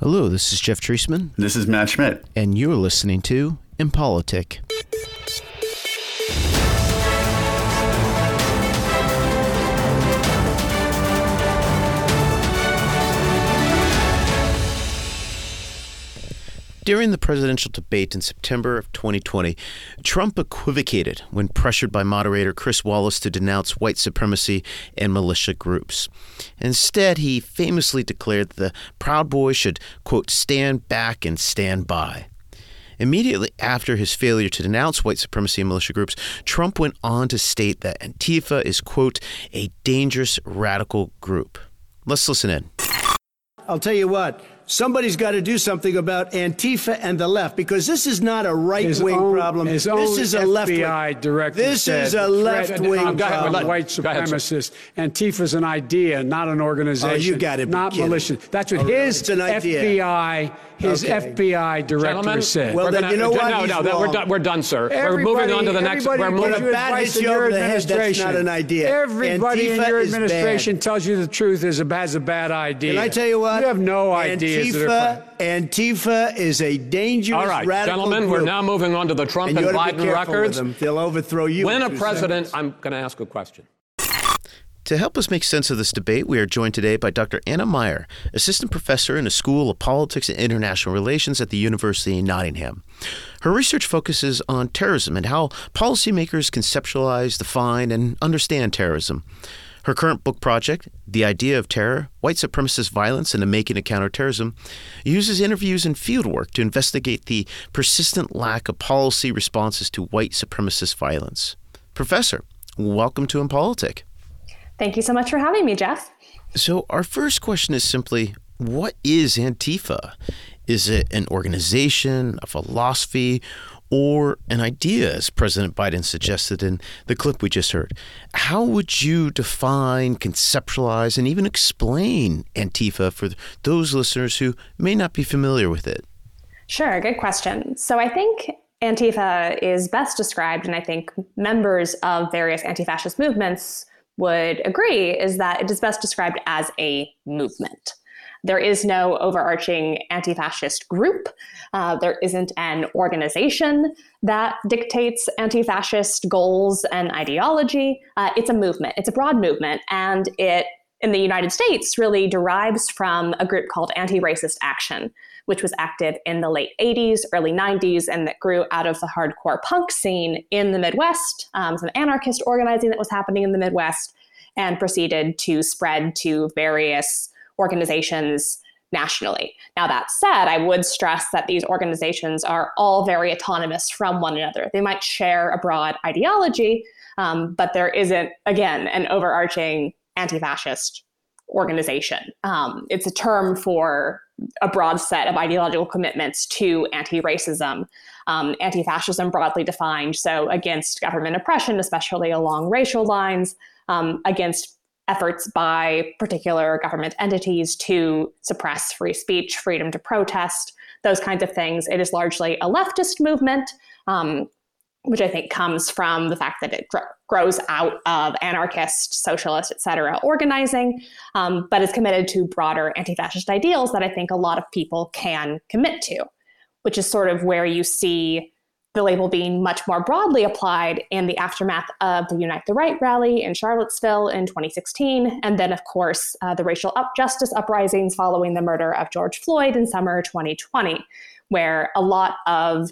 Hello, this is Jeff Treisman. This is Matt Schmidt. And you're listening to Impolitic. During the presidential debate in September of 2020, Trump equivocated when pressured by moderator Chris Wallace to denounce white supremacy and militia groups. Instead, he famously declared the Proud Boys should, quote, stand back and stand by. Immediately after his failure to denounce white supremacy and militia groups, Trump went on to state that Antifa is, quote, a dangerous radical group. Let's listen in. I'll tell you what, somebody's got to do something about Antifa and the left because this is not a right wing problem. His this own is a left FBI director. This said is a left wing problem. White supremacist. Antifa's an idea, not an organization. Oh, you got to Not kidding. militia. That's what Oh, his It's an idea. FBI, his Okay. FBI director Gentlemen, said. Well, we're then gonna, you know what? No, He's no, that- we're done. We're done, sir. Everybody, we're moving on to the next. everybody We're moving. When you a bat hits in you your over the head, that's not an idea. Everybody in your administration bad. tells you the truth is a, has a bad idea. Can I tell you what? You have no ideas. That are- Antifa, Antifa is a dangerous All right, radical gentlemen, we're now moving on to the Trump and and, you ought to be Biden careful records. with them. They'll overthrow you. When a president, seconds. I'm going to ask a question. To help us make sense of this debate, we are joined today by Dr. Anna Meier, assistant professor in the School of Politics and International Relations at the University of Nottingham. Her research focuses on terrorism and how policymakers conceptualize, define, and understand terrorism. Her current book project, The Idea of Terror White Supremacist Violence and the Making of Counterterrorism, uses interviews and fieldwork to investigate the persistent lack of policy responses to white supremacist violence. Professor, welcome to Impolitic. Thank you so much for having me, Jeff. So, our first question is simply what is Antifa? Is it an organization, a philosophy, or an idea, as President Biden suggested in the clip we just heard? How would you define, conceptualize, and even explain Antifa for those listeners who may not be familiar with it? Sure, good question. So I think Antifa is best described, and I think members of various anti fascist movements would agree, is that it is best described as a movement. There is no overarching anti fascist group. Uh, there isn't an organization that dictates anti fascist goals and ideology. Uh, it's a movement, it's a broad movement, and it, in the United States, really derives from a group called Anti Racist Action, which was active in the late 80s, early 90s, and that grew out of the hardcore punk scene in the Midwest, um, some anarchist organizing that was happening in the Midwest, and proceeded to spread to various organizations nationally. Now, that said, I would stress that these organizations are all very autonomous from one another. They might share a broad ideology, um, but there isn't, again, an overarching anti fascist organization. Um, it's a term for a broad set of ideological commitments to anti racism, um, anti fascism broadly defined, so against government oppression, especially along racial lines, um, against efforts by particular government entities to suppress free speech, freedom to protest, those kinds of things. It is largely a leftist movement. Um, which I think comes from the fact that it gr- grows out of anarchist, socialist, et cetera, organizing, um, but is committed to broader anti fascist ideals that I think a lot of people can commit to, which is sort of where you see the label being much more broadly applied in the aftermath of the Unite the Right rally in Charlottesville in 2016, and then, of course, uh, the racial up- justice uprisings following the murder of George Floyd in summer 2020, where a lot of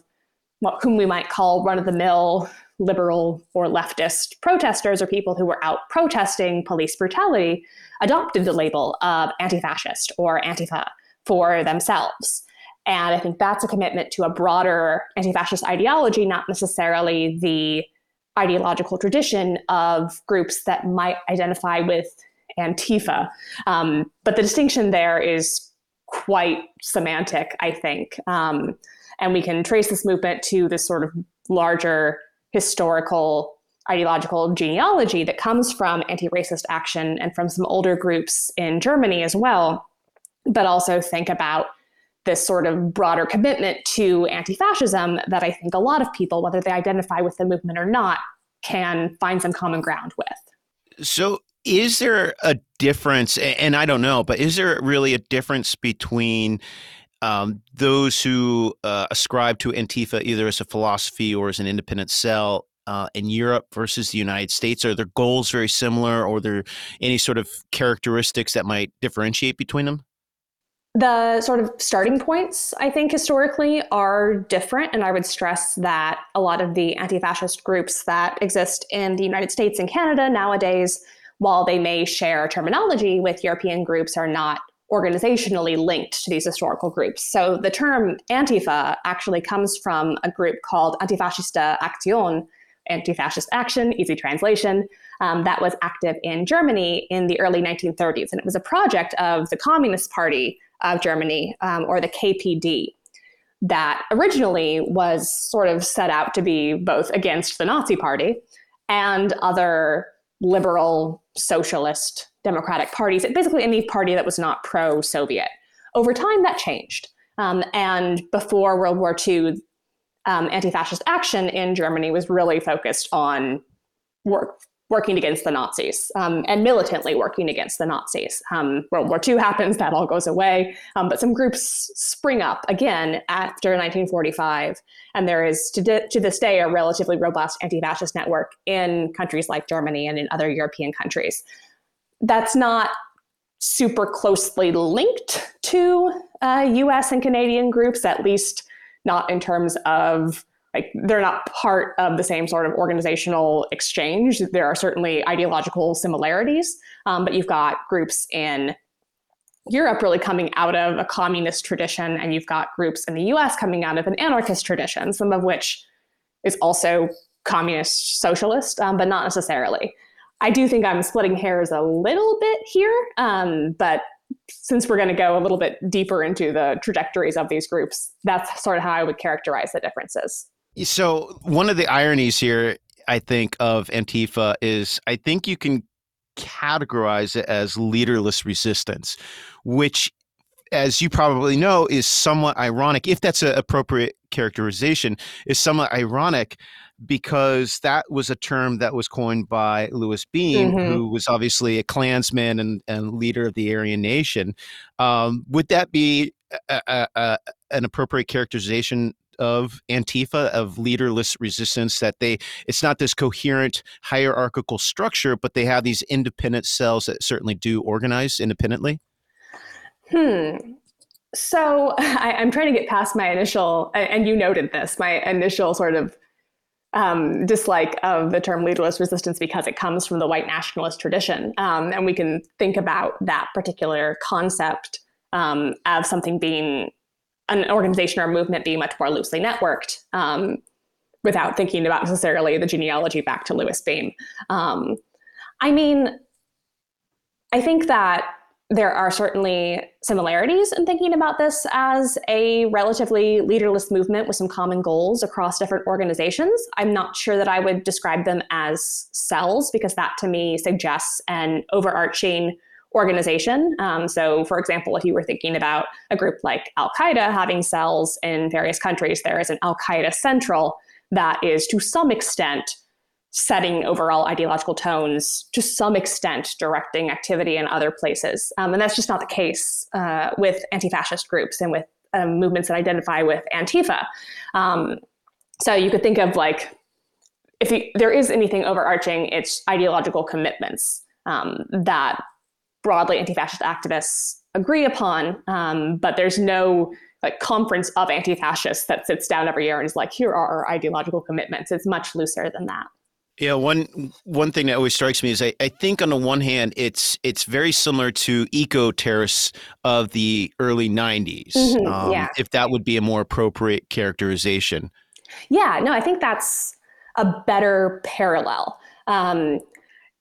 what, whom we might call run of the mill liberal or leftist protesters or people who were out protesting police brutality adopted the label of anti fascist or Antifa for themselves. And I think that's a commitment to a broader anti fascist ideology, not necessarily the ideological tradition of groups that might identify with Antifa. Um, but the distinction there is quite semantic, I think. Um, and we can trace this movement to this sort of larger historical ideological genealogy that comes from anti racist action and from some older groups in Germany as well, but also think about this sort of broader commitment to anti fascism that I think a lot of people, whether they identify with the movement or not, can find some common ground with. So, is there a difference? And I don't know, but is there really a difference between um, those who uh, ascribe to Antifa either as a philosophy or as an independent cell uh, in Europe versus the United States? Are their goals very similar, or are there any sort of characteristics that might differentiate between them? The sort of starting points, I think, historically are different. And I would stress that a lot of the anti fascist groups that exist in the United States and Canada nowadays, while they may share terminology with European groups, are not organizationally linked to these historical groups. So the term Antifa actually comes from a group called Antifaschistische Aktion, anti fascist action, easy translation, um, that was active in Germany in the early 1930s. And it was a project of the Communist Party of Germany, um, or the KPD, that originally was sort of set out to be both against the Nazi Party and other liberal, socialist, democratic parties, basically any party that was not pro Soviet. Over time, that changed. Um, and before World War II, um, anti fascist action in Germany was really focused on work, working against the Nazis um, and militantly working against the Nazis. Um, World War II happens, that all goes away. Um, but some groups spring up again after 1945. And there is, to, di- to this day, a relatively robust anti fascist network in countries like Germany and in other European countries. That's not super closely linked to uh, US and Canadian groups, at least not in terms of like they're not part of the same sort of organizational exchange. There are certainly ideological similarities, um, but you've got groups in Europe really coming out of a communist tradition, and you've got groups in the US coming out of an anarchist tradition, some of which is also communist socialist, um, but not necessarily. I do think I'm splitting hairs a little bit here, um, but since we're going to go a little bit deeper into the trajectories of these groups, that's sort of how I would characterize the differences. So, one of the ironies here, I think, of Antifa is I think you can categorize it as leaderless resistance, which, as you probably know, is somewhat ironic, if that's an appropriate characterization, is somewhat ironic because that was a term that was coined by Louis Beam, mm-hmm. who was obviously a Klansman and, and leader of the Aryan Nation. Um, would that be a, a, a, an appropriate characterization of Antifa of leaderless resistance that they it's not this coherent hierarchical structure, but they have these independent cells that certainly do organize independently? Hmm. So I, am trying to get past my initial, and you noted this, my initial sort of um, dislike of the term leaderless resistance because it comes from the white nationalist tradition. Um, and we can think about that particular concept um, of something being an organization or movement being much more loosely networked um, without thinking about necessarily the genealogy back to Louis Beam. Um, I mean, I think that there are certainly similarities in thinking about this as a relatively leaderless movement with some common goals across different organizations. I'm not sure that I would describe them as cells because that to me suggests an overarching organization. Um, so, for example, if you were thinking about a group like Al Qaeda having cells in various countries, there is an Al Qaeda Central that is to some extent setting overall ideological tones, to some extent directing activity in other places. Um, and that's just not the case uh, with anti fascist groups and with um, movements that identify with Antifa. Um, so you could think of like, if you, there is anything overarching, it's ideological commitments um, that broadly anti-fascist activists agree upon, um, but there's no like conference of anti-fascists that sits down every year and is like, here are our ideological commitments. It's much looser than that. Yeah, one one thing that always strikes me is I, I think on the one hand it's it's very similar to eco terrorists of the early '90s. Mm-hmm, um, yeah. if that would be a more appropriate characterization. Yeah, no, I think that's a better parallel. Um,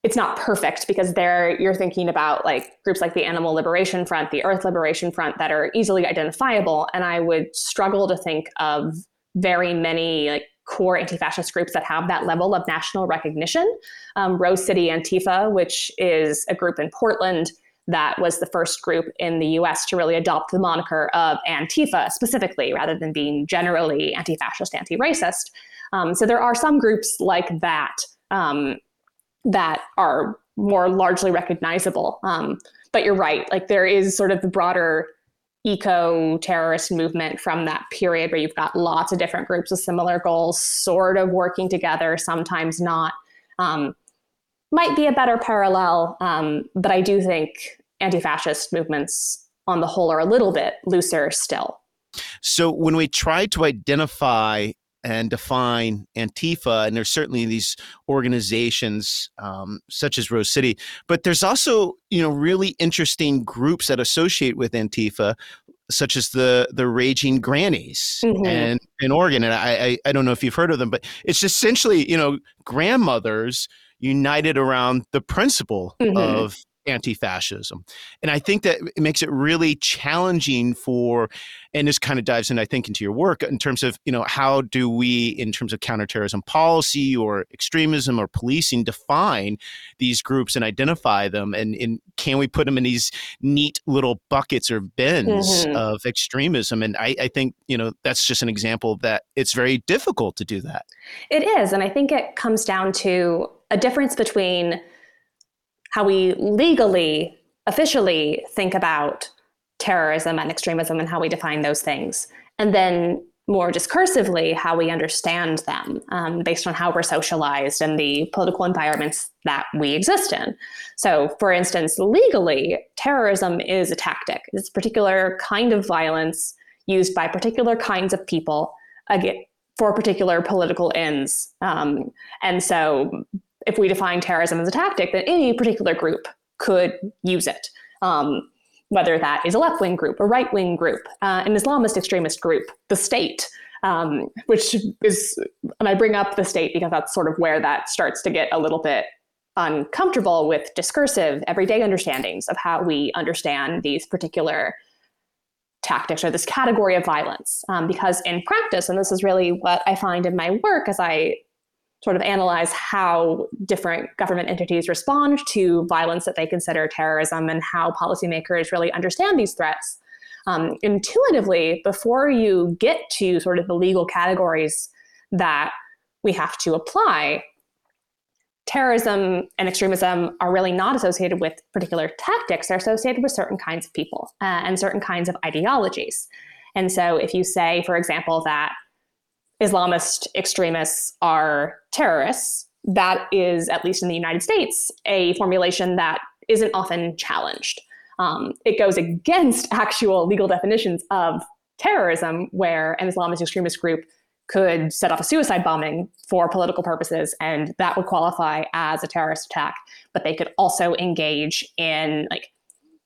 it's not perfect because there you're thinking about like groups like the Animal Liberation Front, the Earth Liberation Front that are easily identifiable. And I would struggle to think of very many like core anti-fascist groups that have that level of national recognition. Um, Rose City Antifa, which is a group in Portland that was the first group in the US to really adopt the moniker of Antifa specifically, rather than being generally anti fascist, anti racist. Um, so there are some groups like that um, that are more largely recognizable. Um, but you're right, like there is sort of the broader eco terrorist movement from that period where you've got lots of different groups with similar goals, sort of working together, sometimes not. Um, might be a better parallel, um, but I do think anti fascist movements on the whole are a little bit looser still. So when we try to identify and define Antifa, and there's certainly these organizations um, such as Rose City, but there's also you know really interesting groups that associate with Antifa, such as the the Raging Grannies mm-hmm. and in Oregon, and I, I I don't know if you've heard of them, but it's essentially you know grandmothers united around the principle mm-hmm. of anti-fascism. And i think that it makes it really challenging for and this kind of dives in i think into your work in terms of you know how do we in terms of counterterrorism policy or extremism or policing define these groups and identify them? And, and can we put them in these neat little buckets or bins mm-hmm. of extremism? And I, I think you know that's just an example that it's very difficult to do that. It is and i think it comes down to a difference between how we legally, officially think about terrorism and extremism and how we define those things. And then more discursively, how we understand them um, based on how we're socialized and the political environments that we exist in. So, for instance, legally, terrorism is a tactic. It's a particular kind of violence used by particular kinds of people again, for particular political ends. Um, and so, if we define terrorism as a tactic, then any particular group could use it. Um, whether that is a left wing group, a right wing group, uh, an Islamist extremist group, the state, um, which is, and I bring up the state because that's sort of where that starts to get a little bit uncomfortable with discursive, everyday understandings of how we understand these particular tactics or this category of violence. Um, because in practice, and this is really what I find in my work as I sort of analyze how different government entities respond to violence that they consider terrorism and how policymakers really understand these threats. Um, intuitively, before you get to sort of the legal categories that we have to apply, terrorism and extremism are really not associated with particular tactics, they're associated with certain kinds of people uh, and certain kinds of ideologies. And so, if you say, for example, that Islamist extremists are terrorists, that is, at least in the United States, a formulation that isn't often challenged. Um, it goes against actual legal definitions of terrorism, where an Islamist extremist group could set off a suicide bombing for political purposes, and that would qualify as a terrorist attack. But they could also engage in like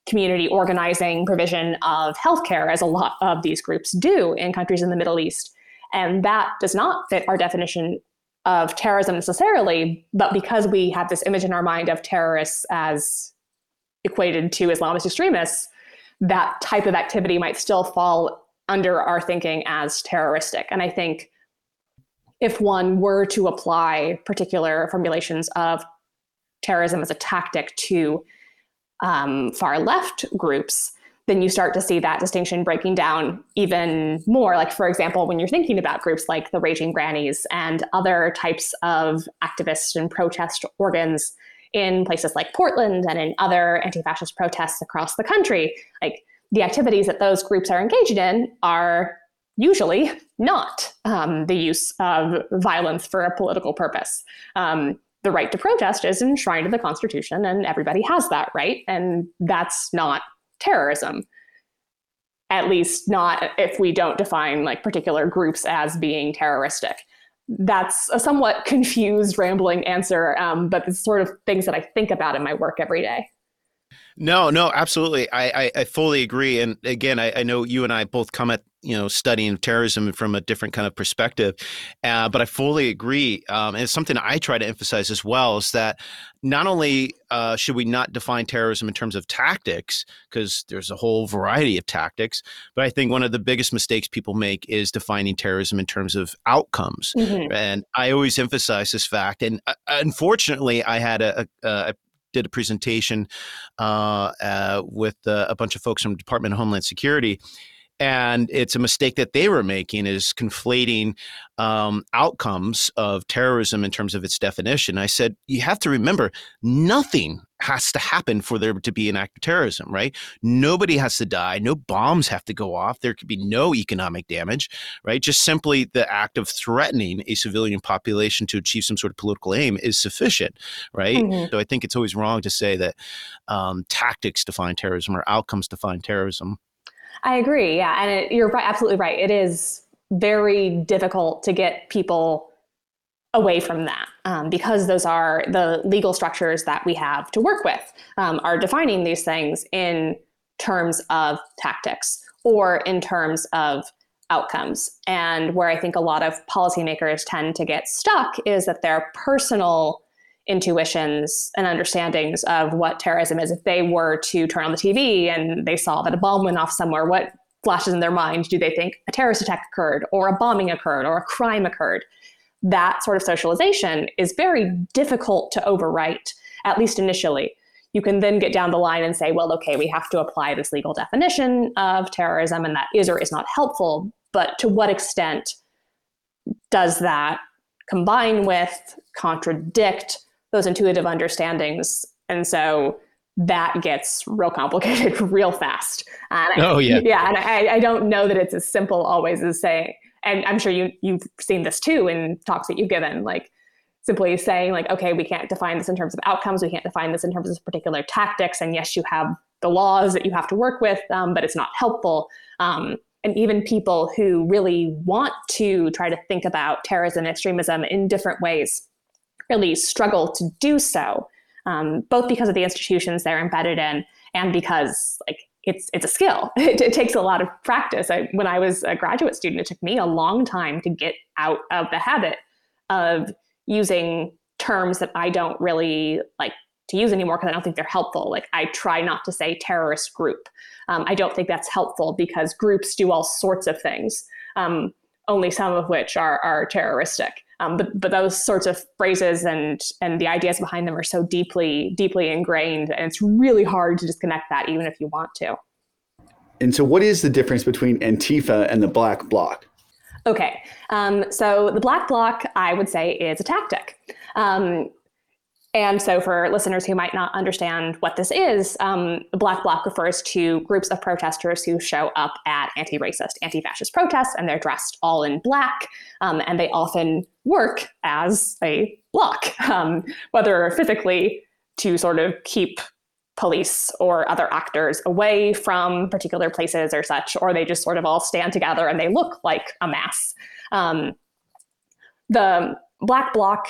community organizing, provision of healthcare, as a lot of these groups do in countries in the Middle East. And that does not fit our definition of terrorism necessarily, but because we have this image in our mind of terrorists as equated to Islamist extremists, that type of activity might still fall under our thinking as terroristic. And I think if one were to apply particular formulations of terrorism as a tactic to um, far left groups, then you start to see that distinction breaking down even more. Like, for example, when you're thinking about groups like the Raging Grannies and other types of activist and protest organs in places like Portland and in other anti fascist protests across the country, like the activities that those groups are engaged in are usually not um, the use of violence for a political purpose. Um, the right to protest is enshrined in the Constitution, and everybody has that right. And that's not terrorism at least not if we don't define like particular groups as being terroristic. That's a somewhat confused rambling answer um, but it's sort of things that i think about in my work every day no, no, absolutely. I, I, I fully agree. And again, I, I, know you and I both come at you know studying terrorism from a different kind of perspective, uh, but I fully agree. Um, and it's something I try to emphasize as well is that not only uh, should we not define terrorism in terms of tactics, because there's a whole variety of tactics, but I think one of the biggest mistakes people make is defining terrorism in terms of outcomes. Mm-hmm. And I always emphasize this fact. And uh, unfortunately, I had a, a, a did a presentation uh, uh, with uh, a bunch of folks from Department of Homeland Security, And it's a mistake that they were making is conflating um, outcomes of terrorism in terms of its definition. I said, you have to remember nothing has to happen for there to be an act of terrorism, right? Nobody has to die. No bombs have to go off. There could be no economic damage, right? Just simply the act of threatening a civilian population to achieve some sort of political aim is sufficient, right? Mm-hmm. So I think it's always wrong to say that um, tactics define terrorism or outcomes define terrorism. I agree. Yeah. And it, you're right, absolutely right. It is very difficult to get people away from that um, because those are the legal structures that we have to work with um, are defining these things in terms of tactics or in terms of outcomes. And where I think a lot of policymakers tend to get stuck is that their personal intuitions and understandings of what terrorism is. If they were to turn on the TV and they saw that a bomb went off somewhere, what flashes in their mind do they think a terrorist attack occurred or a bombing occurred or a crime occurred that sort of socialization is very difficult to overwrite at least initially you can then get down the line and say well okay we have to apply this legal definition of terrorism and that is or is not helpful but to what extent does that combine with contradict those intuitive understandings and so that gets real complicated real fast. And oh yeah, yeah. And I, I don't know that it's as simple always as saying. And I'm sure you you've seen this too in talks that you've given, like simply saying like, okay, we can't define this in terms of outcomes, we can't define this in terms of particular tactics, and yes, you have the laws that you have to work with, um, but it's not helpful. Um, and even people who really want to try to think about terrorism and extremism in different ways really struggle to do so um, both because of the institutions they're embedded in and because like it's it's a skill. It, it, takes a lot of practice. I, when I was a graduate student, it took me a long time to get out of the habit of using terms that I don't really like to use anymore because I don't think they're helpful. Like I try not to say terrorist group. Um, I don't think that's helpful because groups do all sorts of things, um, only some of which are are terroristic. Um, but but those sorts of phrases and and the ideas behind them are so deeply deeply ingrained, and it's really hard to disconnect that, even if you want to. And so, what is the difference between Antifa and the Black Bloc? Okay, um, so the Black Bloc, I would say, is a tactic. Um, and so, for listeners who might not understand what this is, um, Black Bloc refers to groups of protesters who show up at anti racist, anti fascist protests, and they're dressed all in black. Um, and they often work as a block, um, whether physically to sort of keep police or other actors away from particular places or such, or they just sort of all stand together and they look like a mass. Um, the Black Bloc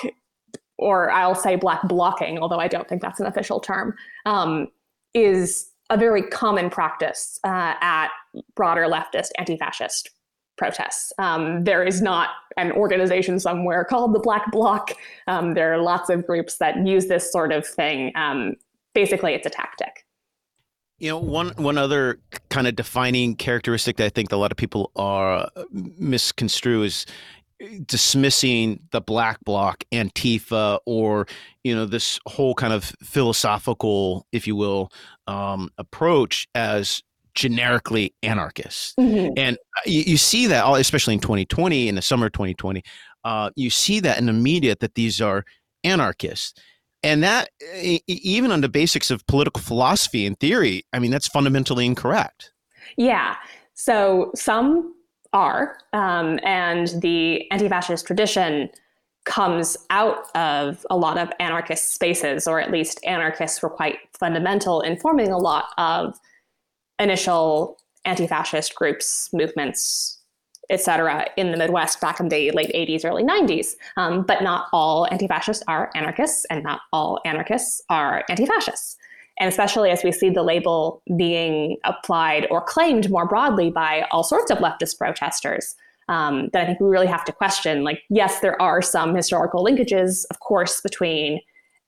or I'll say black blocking, although I don't think that's an official term, um, is a very common practice uh, at broader leftist anti fascist protests. Um, there is not an organization somewhere called the Black Bloc. Um, there are lots of groups that use this sort of thing. Um, basically, it's a tactic. You know, one one other kind of defining characteristic that I think a lot of people are uh, misconstrue is dismissing the black bloc antifa or you know this whole kind of philosophical if you will um, approach as generically anarchist. Mm-hmm. and uh, you, you, see that especially in 2020 in the summer of 2020 uh, you see that in the media that these are anarchists. And that even on the basics of political philosophy and theory i mean that's fundamentally incorrect. Yeah. So some are. Um, and the anti fascist tradition comes out of a lot of anarchist spaces, or at least anarchists were quite fundamental in forming a lot of initial anti fascist groups, movements, etc., in the Midwest back in the late 80s, early 90s. Um, but not all anti fascists are anarchists, and not all anarchists are anti fascists and especially as we see the label being applied or claimed more broadly by all sorts of leftist protesters, um, that I think we really have to question. Like, yes, there are some historical linkages, of course, between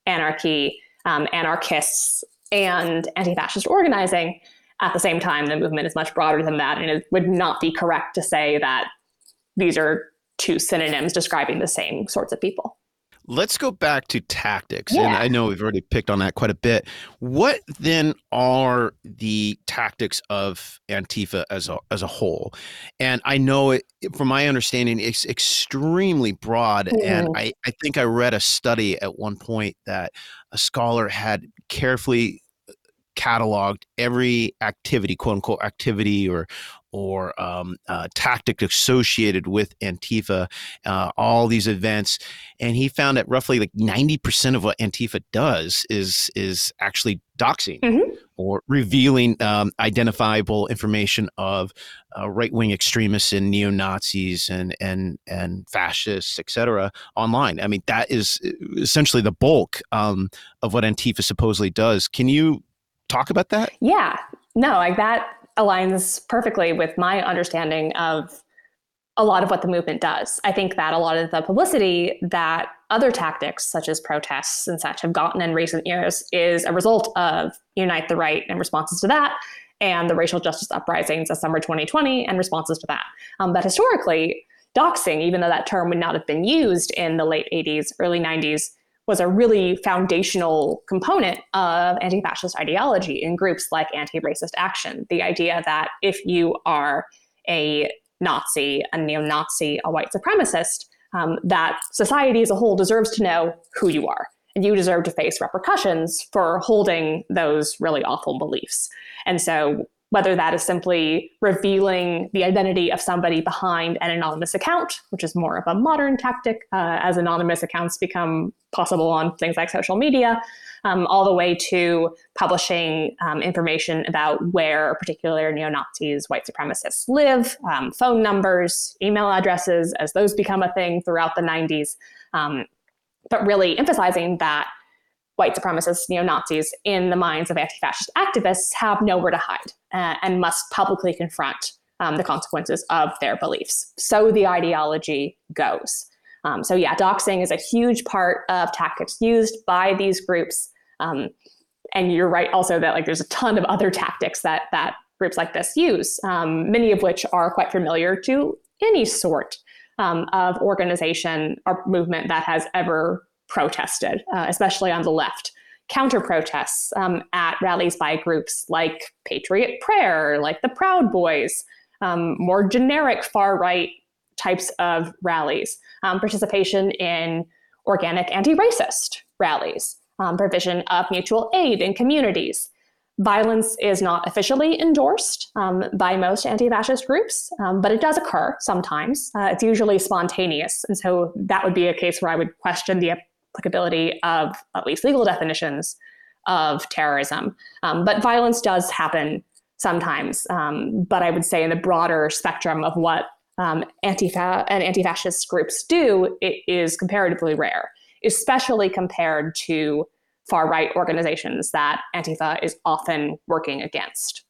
anarchy, um, anarchists, and anti fascist organizing. At the same time, the movement is much broader than that, and it would not be correct to say that these are two synonyms describing the same sorts of people. Let's go back to tactics. Yeah. And I know we've already picked on that quite a bit. What then are the tactics of Antifa as a, as a whole? And I know it, from my understanding, it's extremely broad. And Mhm. I, I think I read a study at one point that a scholar had carefully cataloged every activity, quote unquote activity or or um, uh, tactic associated with Antifa, uh, all these events, and he found that roughly like ninety percent of what Antifa does is is actually doxing Mhm. or revealing um, identifiable information of uh, right wing extremists and neo Nazis and and and fascists, etc. online. I mean, that is uh, essentially the bulk um, of what Antifa supposedly does. Can you talk about that? Yeah, no, like that aligns perfectly with my understanding of a lot of what the movement does. I think that a lot of the publicity that other tactics, such as protests and such, have gotten in recent years is a result of Unite the Right and responses to that, and the racial justice uprisings of summer 2020 and responses to that. Um, but historically, doxing, even though that term would not have been used in the late 80s, early 90s, was a really foundational component of anti fascist ideology in groups like Anti Racist Action. The idea that if you are a Nazi, a neo Nazi, a white supremacist, um, that society as a whole deserves to know who you are. And you deserve to face repercussions for holding those really awful beliefs. And so, whether that is simply revealing the identity of somebody behind an anonymous account, which is more of a modern tactic uh, as anonymous accounts become possible on things like social media, um, all the way to publishing um, information about where particular neo Nazis, white supremacists live, um, phone numbers, email addresses, as those become a thing throughout the 90s. Um, but really emphasizing that white supremacists, neo Nazis, in the minds of anti fascist activists, have nowhere to hide uh, and must publicly confront um, the consequences of their beliefs. So the ideology goes. Um, so, yeah, doxing is a huge part of tactics used by these groups. Um, and you're right also that like there's a ton of other tactics that that groups like this use, um, many of which are quite familiar to any sort um, of organization or movement that has ever protested, uh, especially on the left. Counter protests um, at rallies by groups like Patriot Prayer, like the Proud Boys, um, more generic far right types of rallies, um, participation in organic anti racist rallies, um, provision of mutual aid in communities. Violence is not officially endorsed um, by most anti fascist groups, um, but it does occur sometimes. Uh, it's usually spontaneous. And so that would be a case where I would question the applicability of at least legal definitions of terrorism. Um, but violence does happen sometimes. Um, but I would say in the broader spectrum of what um, anti-fa- and anti-fascist groups do, it is comparatively rare, especially compared to far-right organizations that Antifa is often working against.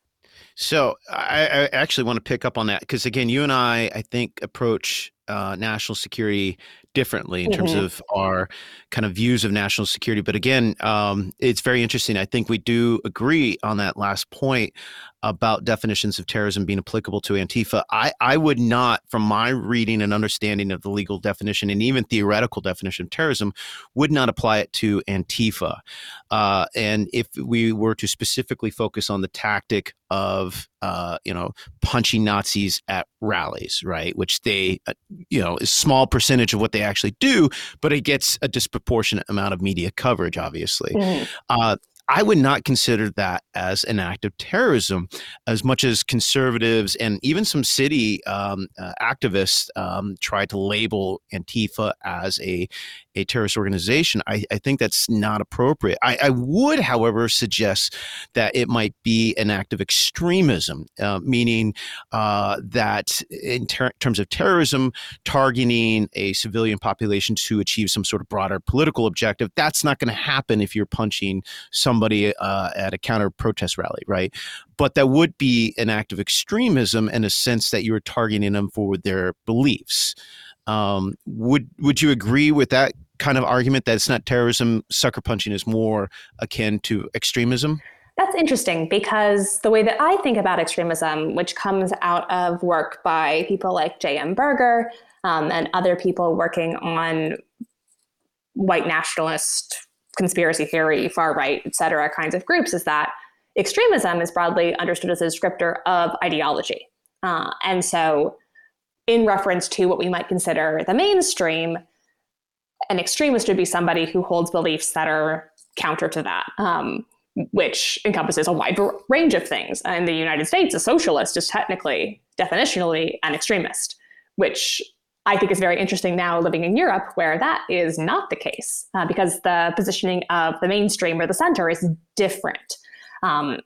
So I, I actually want to pick up on that because again, you and I, I think, approach uh, national security differently in terms Mhm. of our kind of views of national security. But again, um, it's very interesting. I think we do agree on that last point about definitions of terrorism being applicable to Antifa. I, I would not, from my reading and understanding of the legal definition and even theoretical definition of terrorism, would not apply it to Antifa. Uh, and if we were to specifically focus on the tactic of, uh, you know, punching Nazis at rallies, right, which they, uh, you know, is small percentage of what they actually do, but it gets a disproportionate amount of media coverage, obviously. Mhm. Uh, I would not consider that as an act of terrorism, as much as conservatives and even some city um, uh, activists um, try to label Antifa as a, a terrorist organization. I, I think that's not appropriate. I, I, would, however, suggest that it might be an act of extremism, uh, meaning uh, that in ter- terms of terrorism, targeting a civilian population to achieve some sort of broader political objective, that's not going to happen if you're punching somebody uh, at a counter protest rally, right? But that would be an act of extremism in a sense that you're targeting them for their beliefs. Um, would would you agree with that kind of argument that it's not terrorism? Sucker punching is more akin to extremism. That's interesting because the way that I think about extremism, which comes out of work by people like J.M. Berger um, and other people working on white nationalist, conspiracy theory, far right, et cetera, kinds of groups is that extremism is broadly understood as a descriptor of ideology. Uh, and so, in reference to what we might consider the mainstream, an extremist would be somebody who holds beliefs that are counter to that. Um, which encompasses a wide range of things. In the United States, a socialist is technically, definitionally, an extremist, which I think is very interesting now living in Europe, where that is not the case uh, because the positioning of the mainstream or the center is different. Um,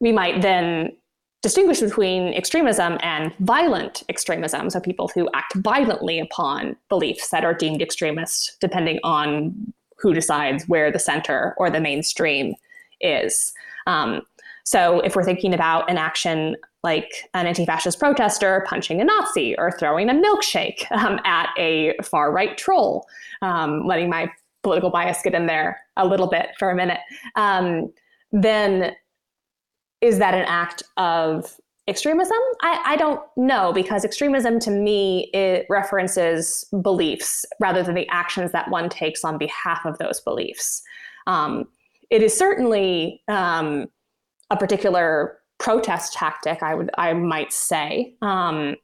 we might then distinguish between extremism and violent extremism, so people who act violently upon beliefs that are deemed extremist, depending on who decides where the center or the mainstream is. Um, so if we're thinking about an action like an anti-fascist protester punching a Nazi or throwing a milkshake um, at a far-right troll, um, letting my political bias get in there a little bit for a minute, um, then is that an act of extremism? I, I, don't know because extremism to me it references beliefs rather than the actions that one takes on behalf of those beliefs. Um, it is certainly um, a particular protest tactic. I would I might say. Um,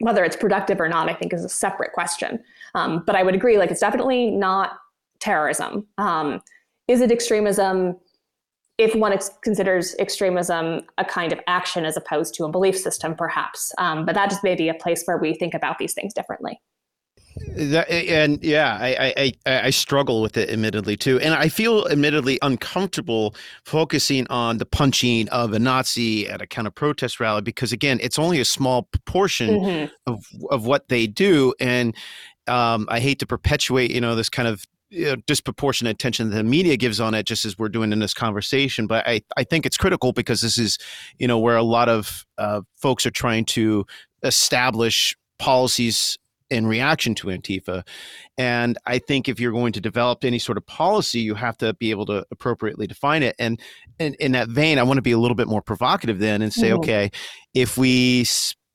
whether it's productive or not, I think is a separate question. Um, but I would agree, like it's definitely not terrorism. Um, is it extremism? If one ex- considers extremism a kind of action as opposed to a belief system, perhaps. Um, but that just may be a place where we think about these things differently. That, and yeah, I, I I struggle with it admittedly too, and I feel admittedly uncomfortable focusing on the punching of a Nazi at a kind of protest rally because again, it's only a small proportion mm-hmm. of of what they do, and um, I hate to perpetuate you know this kind of you know, disproportionate attention that the media gives on it, just as we're doing in this conversation. But I, I think it's critical because this is, you know, where a lot of uh, folks are trying to establish policies in reaction to Antifa. And I think if you're going to develop any sort of policy, you have to be able to appropriately define it. And, and in that vein, I want to be a little bit more provocative then and say, mm-hmm. okay, if we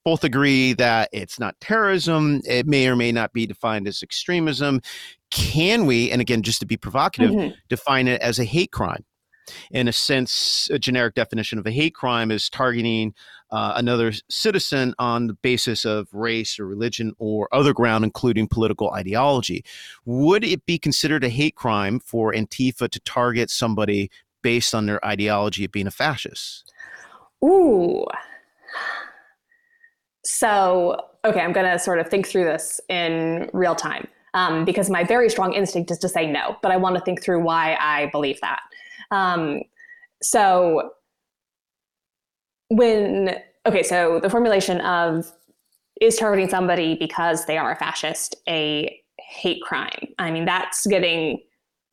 both agree that it's not terrorism. It may or may not be defined as extremism. Can we, and again, just to be provocative, mm-hmm. define it as a hate crime? In a sense, a generic definition of a hate crime is targeting uh, another citizen on the basis of race or religion or other ground, including political ideology. Would it be considered a hate crime for Antifa to target somebody based on their ideology of being a fascist? Ooh, so, okay, I'm going to sort of think through this in real time um, because my very strong instinct is to say no, but I want to think through why I believe that. Um, so, when, okay, so the formulation of is targeting somebody because they are a fascist a hate crime? I mean, that's getting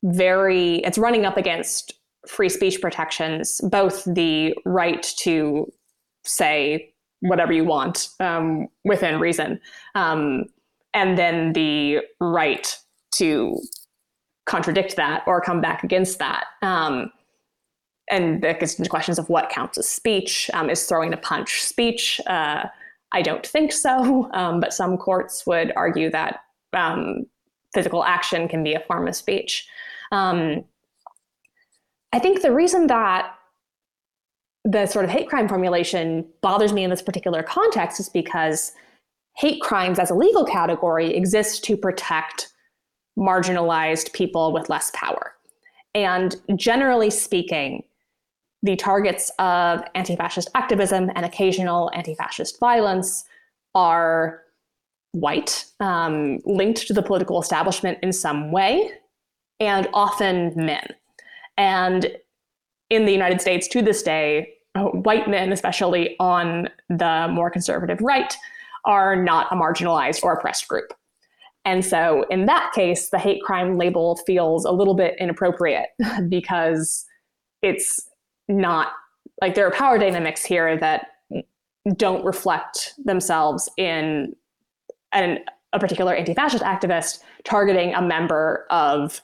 very, it's running up against free speech protections, both the right to say whatever you want um, within reason. Um, and then the right to contradict that or come back against that. Um, and that gets into questions of what counts as speech. Um, is throwing a punch speech? Uh, I don't think so, um, but some courts would argue that um, physical action can be a form of speech. I think the reason that the sort of hate crime formulation bothers me in this particular context is because hate crimes as a legal category exist to protect marginalized people with less power. And generally speaking, the targets of anti fascist activism and occasional anti fascist violence are white, um, linked to the political establishment in some way, and often men. And in the United States to this day, white men, especially on the more conservative right, are not a marginalized or oppressed group. And so, in that case, the hate crime label feels a little bit inappropriate because it's not like there are power dynamics here that don't reflect themselves in an, a particular anti fascist activist targeting a member of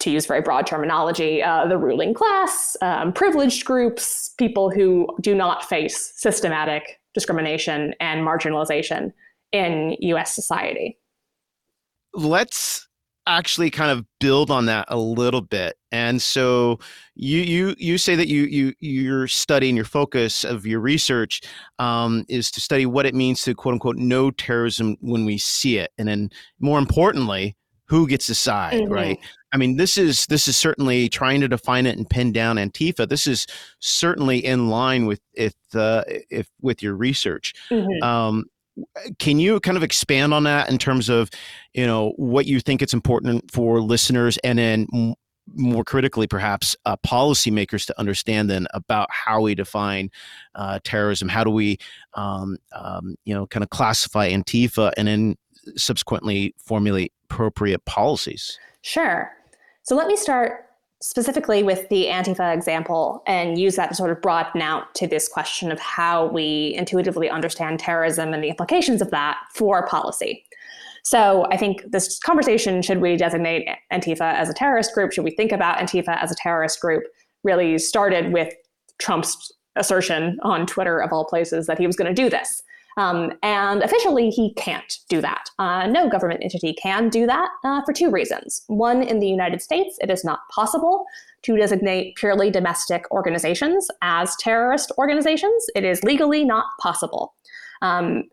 to use very broad terminology, uh, the ruling class, um, privileged groups, people who do not face systematic discrimination and marginalization in US society. Let's actually kind of build on that a little bit. And so you you you say that you you your study and your focus of your research um, is to study what it means to quote unquote know terrorism when we see it, and then more importantly, who gets to side mm-hmm. right? I mean, this is this is certainly trying to define it and pin down Antifa. This is certainly in line with if uh, if with your research. Mm-hmm. Um, can you kind of expand on that in terms of you know what you think it's important for listeners and then more critically perhaps uh, policymakers to understand then about how we define uh, terrorism how do we um, um, you know kind of classify antifa and then subsequently formulate appropriate policies sure so let me start specifically with the Antifa example and use that to sort of broaden out to this question of how we intuitively understand terrorism and the implications of that for policy. So I think this conversation should we designate Antifa as a terrorist group? Should we think about Antifa as a terrorist group? Really started with Trump's assertion on Twitter, of all places, that he was going to do this. Um, and officially, he can't do that. Uh, no government entity can do that uh, for two reasons. One, in the United States, it is not possible to designate purely domestic organizations as terrorist organizations. It is legally not possible. Um,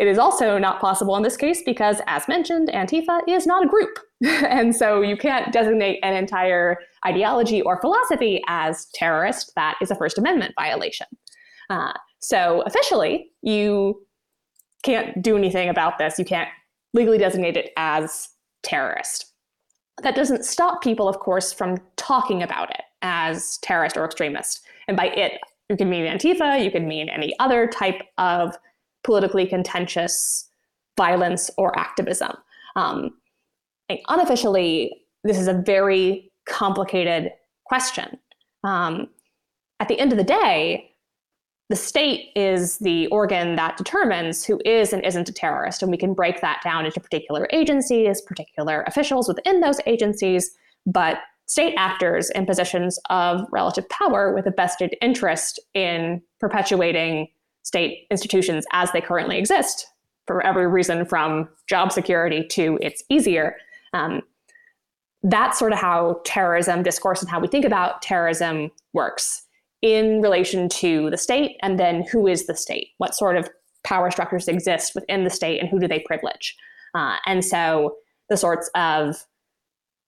it is also not possible in this case because, as mentioned, Antifa is not a group. and so you can't designate an entire ideology or philosophy as terrorist. That is a First Amendment violation. Uh, so officially, you can't do anything about this. You can't legally designate it as terrorist. That doesn't stop people, of course, from talking about it as terrorist or extremist. And by it, you can mean Antifa, you can mean any other type of politically contentious violence or activism. Um, unofficially, this is a very complicated question. Um, at the end of the day, the state is the organ that determines who is and isn't a terrorist. And we can break that down into particular agencies, particular officials within those agencies, but state actors in positions of relative power with a vested interest in perpetuating state institutions as they currently exist for every reason from job security to it's easier. Um, that's sort of how terrorism discourse and how we think about terrorism works in relation to the state, and then who is the state? What sort of power structures exist within the state, and who do they privilege? Uh, and so the sorts of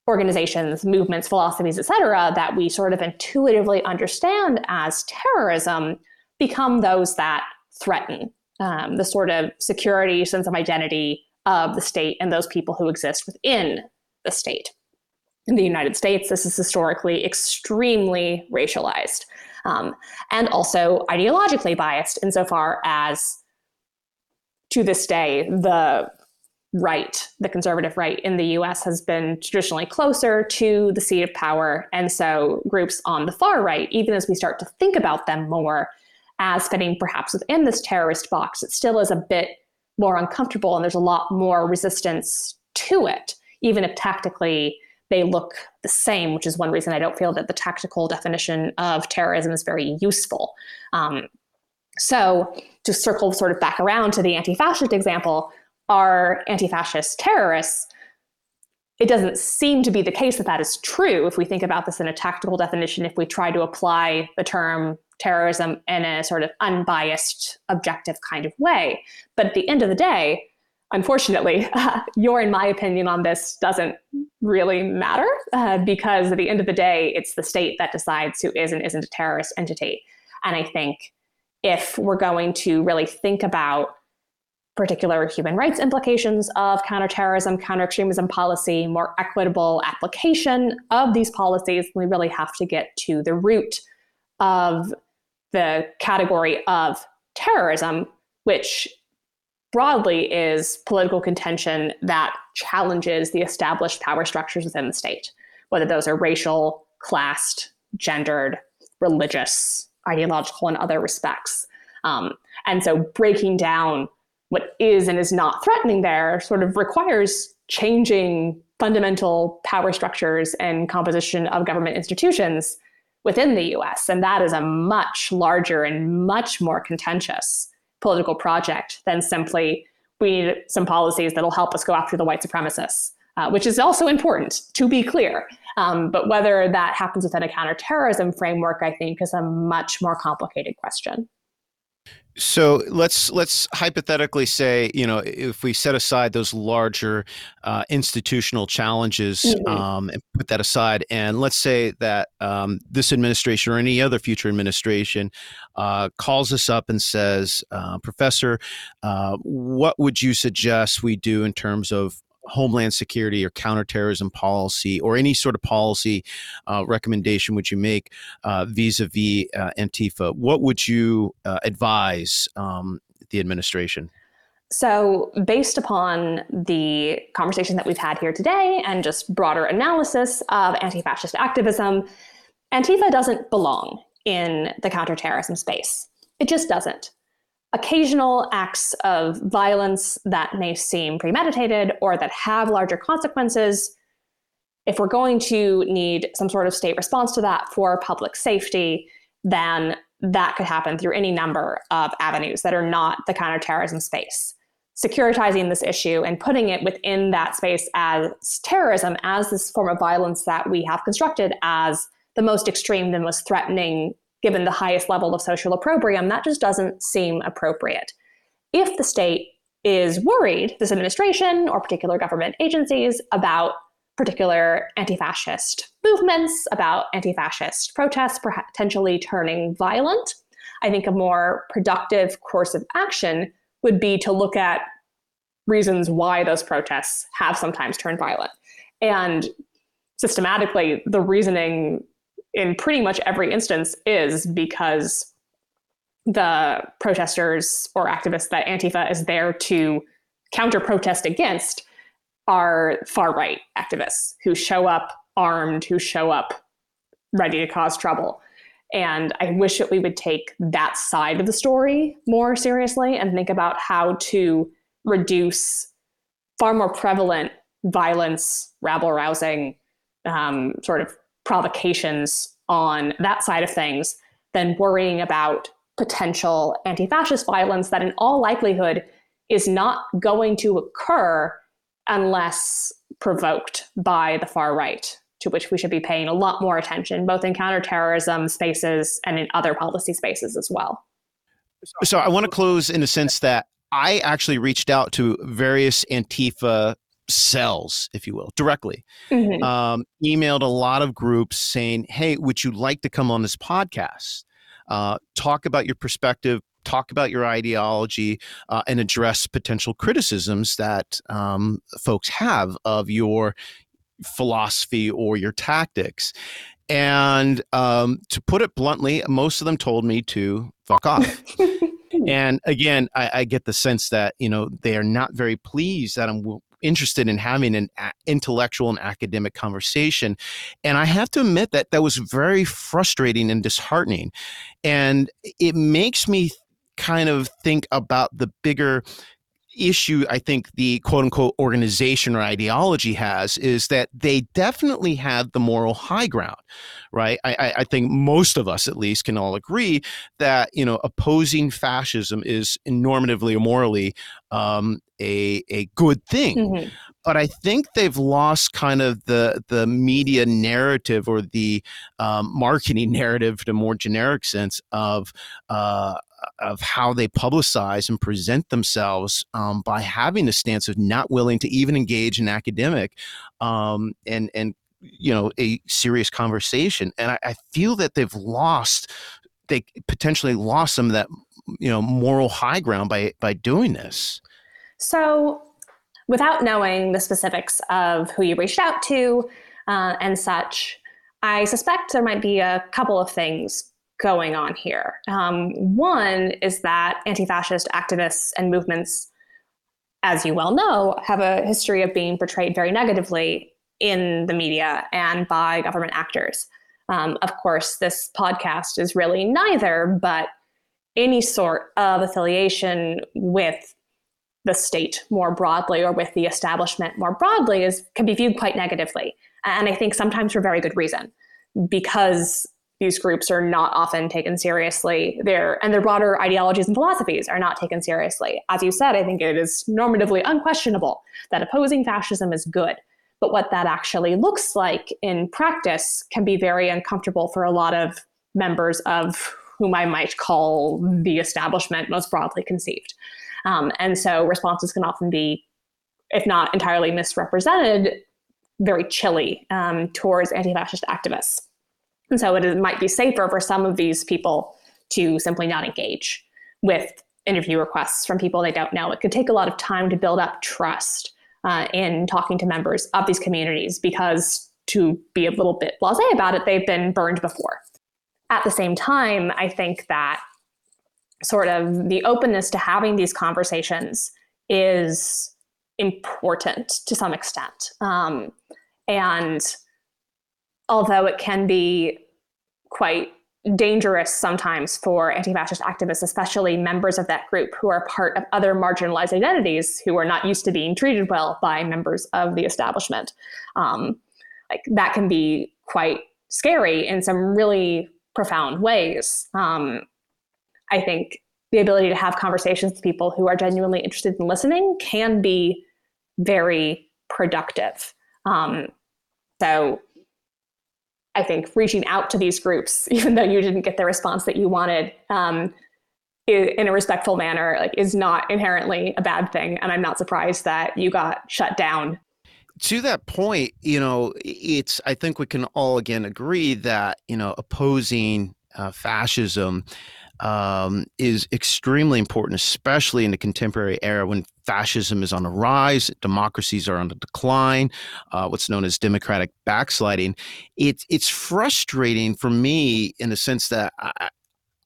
organizations, movements, philosophies, et cetera, that we sort of intuitively understand as terrorism become those that threaten um, the sort of security, sense of identity of the state and those people who exist within the state. In the United States, this is historically extremely racialized um, and also ideologically biased insofar as to this day, the right, the conservative right in the US has been traditionally closer to the seat of power. And so groups on the far right, even as we start to think about them more as fitting perhaps within this terrorist box, it still is a bit more uncomfortable and there's a lot more resistance to it, even if tactically they look the same, which is one reason I don't feel that the tactical definition of terrorism is very useful. Um, so, to circle sort of back around to the anti fascist example, are anti fascist terrorists? It doesn't seem to be the case that that is true if we think about this in a tactical definition, if we try to apply the term terrorism in a sort of unbiased, objective kind of way. But at the end of the day, unfortunately, uh, your and my opinion on this doesn't really matter uh, because at the end of the day, it's the state that decides who is and isn't a terrorist entity. And I think if we're going to really think about particular human rights implications of counterterrorism, counter-extremism policy, more equitable application of these policies, we really have to get to the root of the category of terrorism, which broadly is political contention that challenges the established power structures within the state, whether those are racial, classed, gendered, religious, ideological, and other respects. Um, and so breaking down what is and is not threatening there sort of requires changing fundamental power structures and composition of government institutions within the US. And that is a much larger and much more contentious political project than simply we need some policies that'll help us go after the white supremacists. uh, which is also important, to be clear. Um, but whether that happens within a counterterrorism framework, I think, is a much more complicated question. So let's let's hypothetically say, you know, if we set aside those larger uh, institutional challenges mm-hmm. um, and put that aside, and let's say that um, this administration or any other future administration uh, calls us up and says, uh, "Professor, uh, what would you suggest we do in terms of homeland security or counterterrorism policy or any sort of policy uh, recommendation would you make uh, vis-a-vis uh, Antifa? What would you uh, advise um, the administration? So, based upon the conversation that we've had here today and just broader analysis of anti fascist activism, Antifa doesn't belong in the counterterrorism space. It just doesn't occasional acts of violence that may seem premeditated or that have larger consequences, if we're going to need some sort of state response to that for public safety, then that could happen through any number of avenues that are not the counterterrorism space. Securitizing this issue and putting it within that space as terrorism, as this form of violence that we have constructed as the most extreme, the most threatening given the highest level of social opprobrium, that just doesn't seem appropriate. If the state is worried, this administration or particular government agencies, about particular anti fascist movements, about anti fascist protests potentially turning violent, I think a more productive course of action would be to look at reasons why those protests have sometimes turned violent. And systematically, the reasoning in pretty much every instance is because the protesters or activists that Antifa is there to counter protest against are far right activists who show up armed, who show up ready to cause trouble. And I wish that we would take that side of the story more seriously and think about how to reduce far more prevalent violence, rabble rousing, um, sort of provocations on that side of things than worrying about potential anti fascist violence that, in all likelihood, is not going to occur unless provoked by the far right, to which we should be paying a lot more attention, both in counterterrorism spaces and in other policy spaces as well. So I want to close in the sense that I actually reached out to various Antifa cells, if you will, directly. Mm-hmm. Um, emailed a lot of groups saying, "Hey, would you like to come on this podcast? Uh, talk about your perspective, talk about your ideology, uh, and address potential criticisms that um, folks have of your philosophy or your tactics." And um, to put it bluntly, most of them told me to fuck off. and again, I, I, get the sense that you know they are not very pleased that I'm interested in having an intellectual and academic conversation. And I have to admit that that was very frustrating and disheartening. And it makes me kind of think about the bigger issue I think the quote unquote organization or ideology has is that they definitely have the moral high ground, right? I, I, think most of us, at least, can all agree that you know opposing fascism is normatively or morally um, a a good thing. Mm-hmm. But I think they've lost kind of the the media narrative or the um, marketing narrative, in a more generic sense of uh, of how they publicize and present themselves um, by having a stance of not willing to even engage in academic um, and and you know a serious conversation. And I, I feel that they've lost they potentially lost some of that you know moral high ground by by doing this. So, without knowing the specifics of who you reached out to uh, and such, I suspect there might be a couple of things going on here. Um, one is that anti fascist activists and movements, as you well know, have a history of being portrayed very negatively in the media and by government actors. Um, of course, this podcast is really neither, but any sort of affiliation with the state more broadly or with the establishment more broadly is can be viewed quite negatively. And i think sometimes for very good reason because these groups are not often taken seriously. Their and their broader ideologies and philosophies are not taken seriously. As you said i think it is normatively unquestionable that opposing fascism is good. But what that actually looks like in practice can be very uncomfortable for a lot of members of whom I might call the establishment most broadly conceived. Um, and so responses can often be, if not entirely misrepresented, very chilly um, towards anti fascist activists. And so it might be safer for some of these people to simply not engage with interview requests from people they don't know. It could take a lot of time to build up trust uh, in talking to members of these communities because, to be a little bit blase about it, they've been burned before. At the same time, I think that sort of the openness to having these conversations is important to some extent. Um, and although it can be quite dangerous sometimes for anti fascist activists, especially members of that group who are part of other marginalized identities who are not used to being treated well by members of the establishment. Um, like that can be quite scary in some really profound ways. Um, I think the ability to have conversations with people who are genuinely interested in listening can be very productive. Um, so I think reaching out to these groups, even though you didn't get the response that you wanted, um, in a respectful manner, like is not inherently a bad thing. And I'm not surprised that you got shut down. To that point, you know, it's I think we can all again agree that you know opposing uh, fascism um, is extremely important, especially in the contemporary era when fascism is on the rise, democracies are on the decline, uh, what's known as democratic backsliding. It, it's frustrating for me in the sense that I,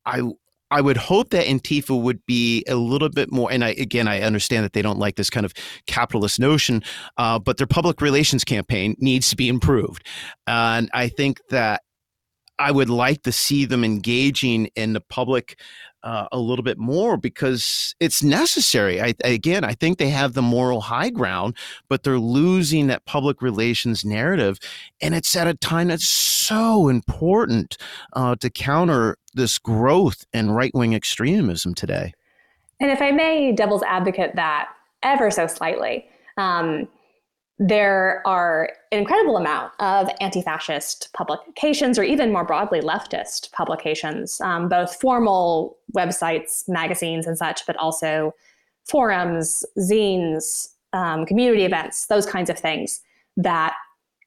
I I would hope that Antifa would be a little bit more. And I, again, I understand that they don't like this kind of capitalist notion, uh, but their public relations campaign needs to be improved. And I think that I would like to see them engaging in the public uh, a little bit more because it's necessary. I, again, I think they have the moral high ground, but they're losing that public relations narrative. And it's at a time that's so important uh, to counter this growth in right wing extremism today. And if I may devil's advocate that ever so slightly, um, there are an incredible amount of anti-fascist publications or even more broadly leftist publications um, both formal websites magazines and such but also forums zines um, community events those kinds of things that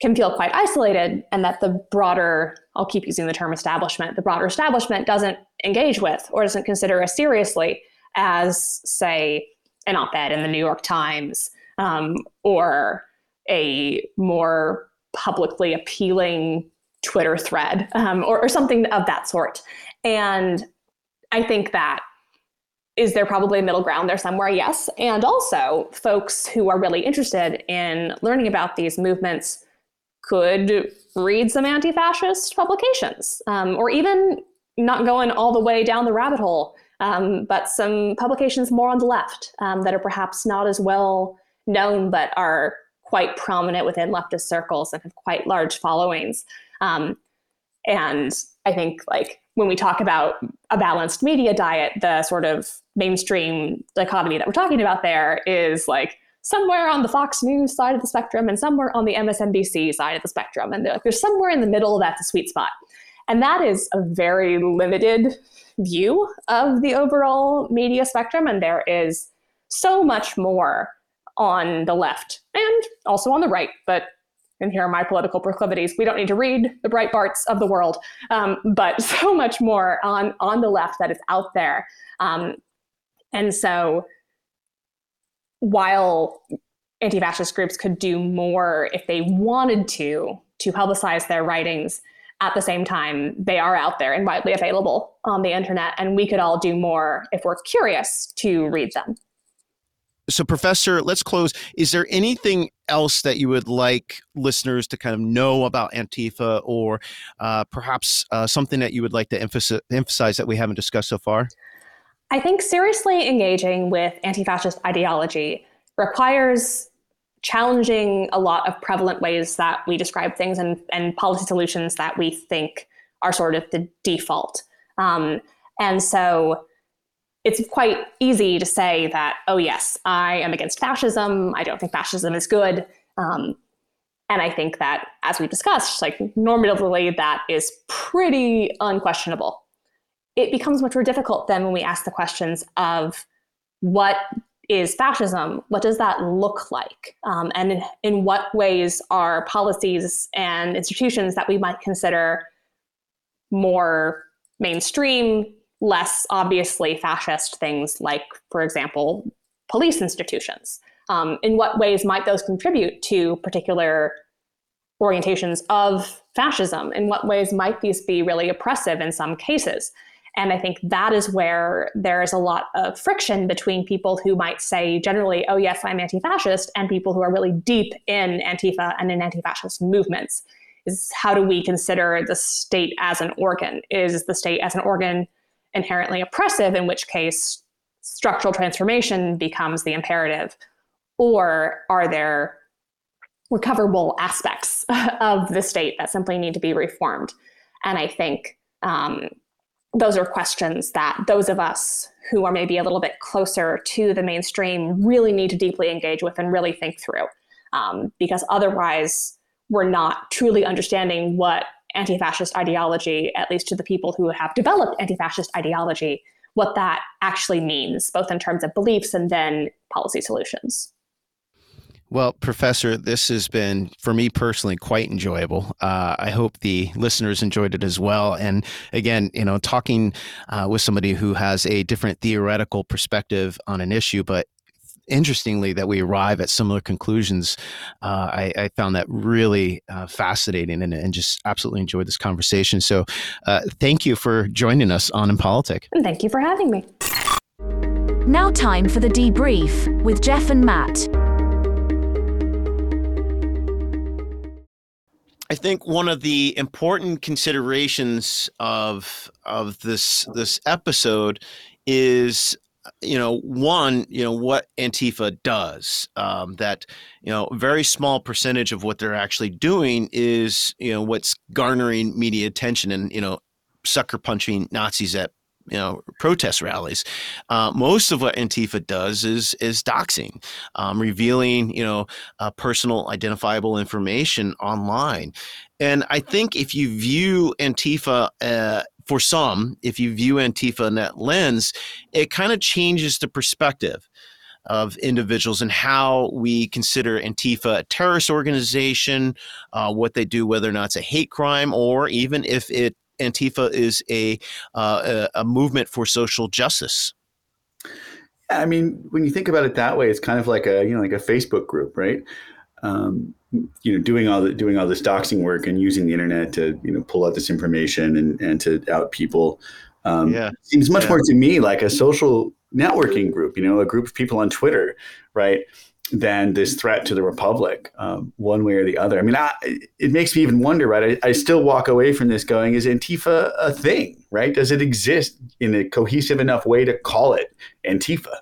can feel quite isolated and that the broader i'll keep using the term establishment the broader establishment doesn't engage with or doesn't consider as seriously as say an op-ed in the new york times um, or a more publicly appealing Twitter thread um, or, or something of that sort. And I think that is there probably a middle ground there somewhere? Yes. And also, folks who are really interested in learning about these movements could read some anti fascist publications um, or even not going all the way down the rabbit hole, um, but some publications more on the left um, that are perhaps not as well known but are quite prominent within leftist circles and have quite large followings. Um, and I think like when we talk about a balanced media diet, the sort of mainstream dichotomy that we're talking about there is like somewhere on the Fox News side of the spectrum and somewhere on the MSNBC side of the spectrum. And like, there's somewhere in the middle that's a sweet spot. And that is a very limited view of the overall media spectrum. And there is so much more on the left and also on the right, but and here are my political proclivities. We don't need to read the Breitbarts of the world, um, but so much more on on the left that is out there. Um, and so, while anti-fascist groups could do more if they wanted to to publicize their writings, at the same time they are out there and widely available on the internet, and we could all do more if we're curious to read them. So, Professor, let's close. Is there anything else that you would like listeners to kind of know about Antifa, or uh, perhaps uh, something that you would like to emphasize, emphasize that we haven't discussed so far? I think seriously engaging with anti fascist ideology requires challenging a lot of prevalent ways that we describe things and, and policy solutions that we think are sort of the default. Um, and so, it's quite easy to say that, oh, yes, I am against fascism. I don't think fascism is good. Um, And I think that, as we discussed, like normatively, that is pretty unquestionable. It becomes much more difficult then when we ask the questions of what is fascism? What does that look like? Um, and in, in what ways are policies and institutions that we might consider more mainstream, less obviously fascist things like, for example, police institutions? Um, in what ways might those contribute to particular orientations of fascism? In what ways might these be really oppressive in some cases? And I think that is where there is a lot of friction between people who might say generally, oh, yes, I'm anti fascist, and people who are really deep in Antifa and in anti fascist movements. Is how do we consider the state as an organ? Is the state as an organ inherently oppressive, in which case structural transformation becomes the imperative? Or are there recoverable aspects of the state that simply need to be reformed? And I think um, those are questions that those of us who are maybe a little bit closer to the mainstream really need to deeply engage with and really think through. Um, because otherwise, we're not truly understanding what anti fascist ideology, at least to the people who have developed anti fascist ideology, what that actually means, both in terms of beliefs and then policy solutions. Well, Professor, this has been, for me personally, quite enjoyable. Uh, I hope the listeners enjoyed it as well. And again, you know, talking uh, with somebody who has a different theoretical perspective on an issue, but interestingly, that we arrive at similar conclusions. Uh, I, I, found that really uh, fascinating and, and, just absolutely enjoyed this conversation. So, uh, thank you for joining us on In Politic. And thank you for having me. Now, time for the debrief with Jeff and Matt. I think one of the important considerations of of this this episode is you know one you know what antifa does um, that you know very small percentage of what they're actually doing is you know what's garnering media attention and you know sucker punching nazis at you know protest rallies. Uh, most of what Antifa does is is doxing, um, revealing you know uh, personal identifiable information online. And I think if you view Antifa uh, for some, if you view Antifa in that lens, it kind of changes the perspective of individuals and how we consider Antifa a terrorist organization, uh, what they do, whether or not it's a hate crime, or even if it Antifa is a, uh, a, movement for social justice. I mean, when you think about it that way, it's kind of like a you know like a Facebook group, right? Um, you know, doing all the doing all this doxing work and using the internet to you know pull out this information and and to out people. Um, yeah. seems much yeah. more to me like a social networking group. You know, a group of people on Twitter, right? than this threat to the republic, um, one way or the other. I mean, I, it makes me even wonder, right? I, I, still walk away from this going, is Antifa a thing, right? Does it exist in a cohesive enough way to call it Antifa?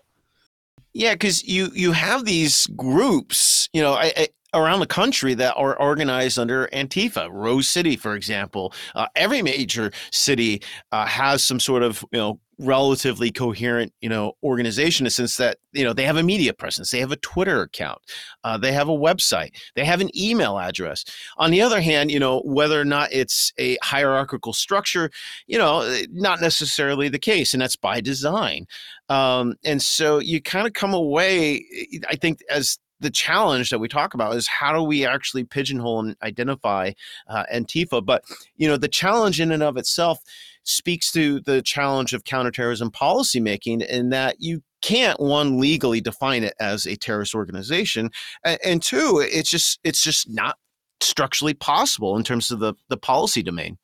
Yeah, because you you have these groups, you know, I, I, around the country that are organized under Antifa. Rose City, for example, uh, every major city uh, has some sort of you know relatively coherent you know organization in the sense that you know they have a media presence they have a twitter account uh, they have a website they have an email address on the other hand you know whether or not it's a hierarchical structure you know eh, not necessarily the case and that's by design um, and so you kind of come away eh, i think as the challenge that we talk about is how do we actually pigeonhole and identify uh, Antifa? But you know, the challenge in and of itself speaks to the challenge of counterterrorism policymaking in that you can't one legally define it as a terrorist organization, and, and two, it's just it's just not structurally possible in terms of the the policy domain.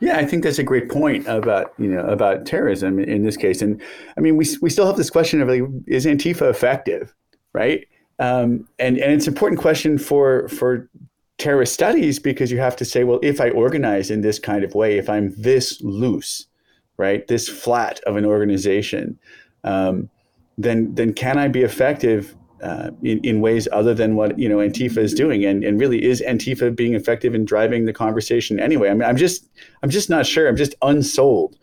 Yeah, I think that's a great point about you know about terrorism in this case, and I mean we we still have this question of like, is Antifa effective, right? Um, and and it's an important question for for terrorist studies because you have to say, well, if I organize in this kind of way, if I'm this loose, right, this flat of an organization, um, then then can I be effective uh, in, in ways other than what you know Antifa is doing? And and really, is Antifa being effective in driving the conversation anyway? I mean, I'm just I'm just not sure. I'm just unsold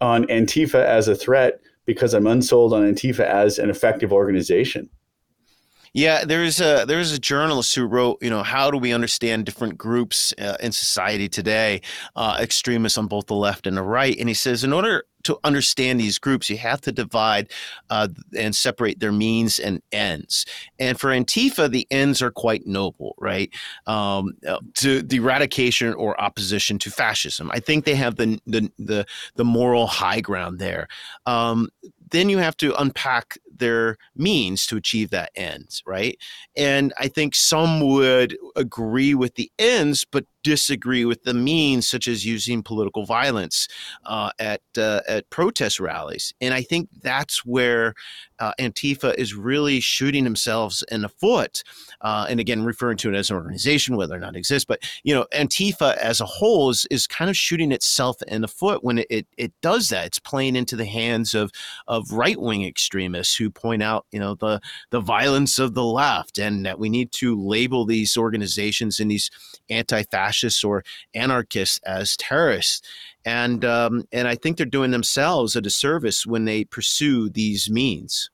on Antifa as a threat because I'm unsold on Antifa as an effective organization. Yeah, there's a there's a journalist who wrote, you know, how do we understand different groups uh, in society today, uh, extremists on both the left and the right, and he says in order to understand these groups, you have to divide uh, and separate their means and ends. And for Antifa, the ends are quite noble, right? Um, uh, to the eradication or opposition to fascism. I think they have the the the, the moral high ground there. Um, then you have to unpack their means to achieve that end, right? And I think some would agree with the ends, but disagree with the means, such as using political violence uh, at uh, at protest rallies. And I think that's where uh, Antifa is really shooting themselves in the foot. Uh, and again, referring to it as an organization, whether or not it exists, but you know, Antifa as a whole is is kind of shooting itself in the foot when it it, it does that. It's playing into the hands of of right wing extremists who point out, you know, the the violence of the left, and that we need to label these organizations and these anti-fascist fascists or anarchists as terrorists. And, um, and I think they're doing themselves a disservice when they pursue these means.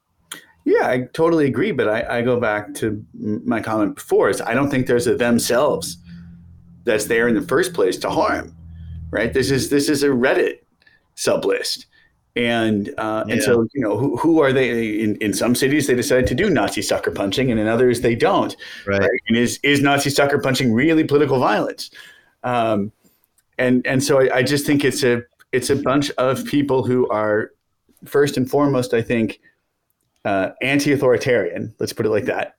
Yeah, I totally agree. But I, I go back to my comment before is I don't think there's a themselves that's there in the first place to harm, right? This is this is a Reddit sublist. And uh, yeah. and so you know who, who are they? In, in some cities they decide to do Nazi sucker punching, and in others they don't. Right. right? And is is Nazi sucker punching really political violence? Um, and and so I, I just think it's a it's a bunch of people who are first and foremost, I think, uh, anti-authoritarian. Let's put it like that.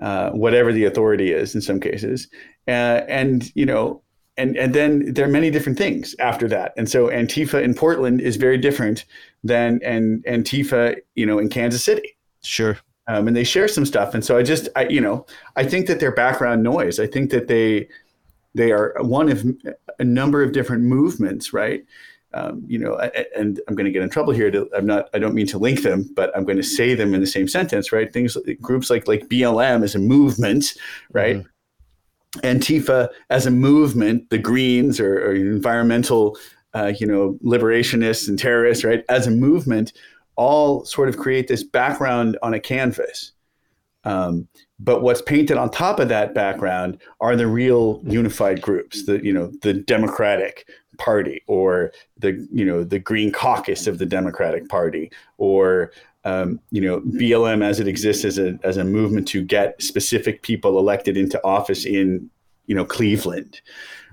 Uh, whatever the authority is, in some cases, uh, and you know, and and then there are many different things after that. And so Antifa in Portland is very different than and Antifa, you know, in Kansas City. Sure. Um, and they share some stuff. And so I just, I, you know, I think that they're background noise. I think that they they are one of a number of different movements, right? Um, you know, and I'm going to get in trouble here. To, I'm not. I don't mean to link them, but I'm going to say them in the same sentence, right? Things groups like like BLM is a movement, right? Mm-hmm. Antifa as a movement, the Greens or, or environmental, uh, you know, liberationists and terrorists, right, as a movement, all sort of create this background on a canvas. Um, but what's painted on top of that background are the real unified groups, the you know the Democratic Party or the you know the Green Caucus of the Democratic Party or um, you know, BLM as it exists as a as a movement to get specific people elected into office in, you know, Cleveland,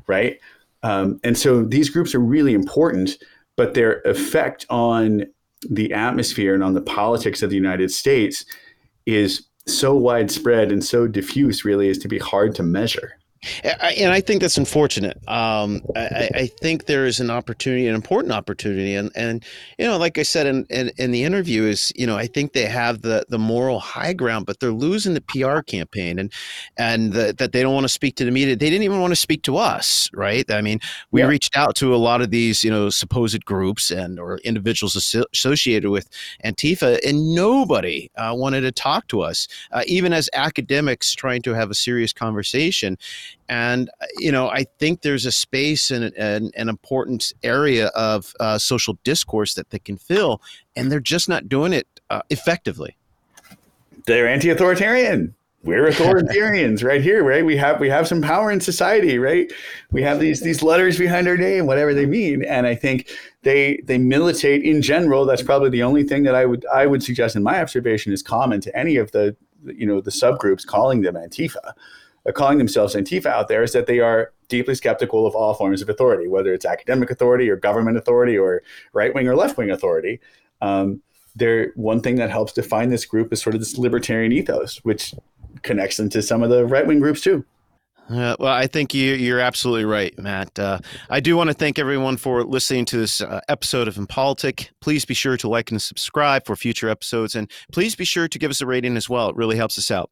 right? Um, and so these groups are really important, but their effect on the atmosphere and on the politics of the United States is so widespread and so diffuse, really, as to be hard to measure. And I think that's unfortunate. Um, I, I, think there is an opportunity, an important opportunity, and and you know, like I said in, in, in the interview, is you know, I think they have the the moral high ground, but they're losing the PR campaign, and and the, that they don't want to speak to the media. They didn't even want to speak to us, right? I mean, we yeah. reached out to a lot of these, you know, supposed groups and or individuals associated with Antifa, and nobody uh, wanted to talk to us, uh, even as academics trying to have a serious conversation and uh, you know i think there's a space and an, an important area of uh, social discourse that they can fill and they're just not doing it uh, effectively. They're anti-authoritarian. We're authoritarians right here right? We have we have some power in society right? We have these these letters behind our name whatever they mean and i think they they militate in general. That's probably the only thing that i would i would suggest in my observation is common to any of the you know the subgroups calling them antifa calling themselves Antifa out there is that they are deeply skeptical of all forms of authority, whether it's academic authority or government authority or right wing or left wing authority. Um, there, one thing that helps define this group is sort of this libertarian ethos, which connects them to some of the right wing groups too. Uh, well, I think you, are absolutely right, Matt. Uh, I do want to thank everyone for listening to this uh, episode of Impolitic. Please be sure to like and subscribe for future episodes, and please be sure to give us a rating as well. It really helps us out.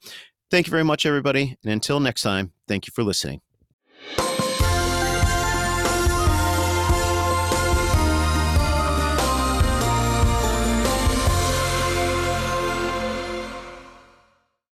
Thank you very much, everybody. And until next time, thank you for listening.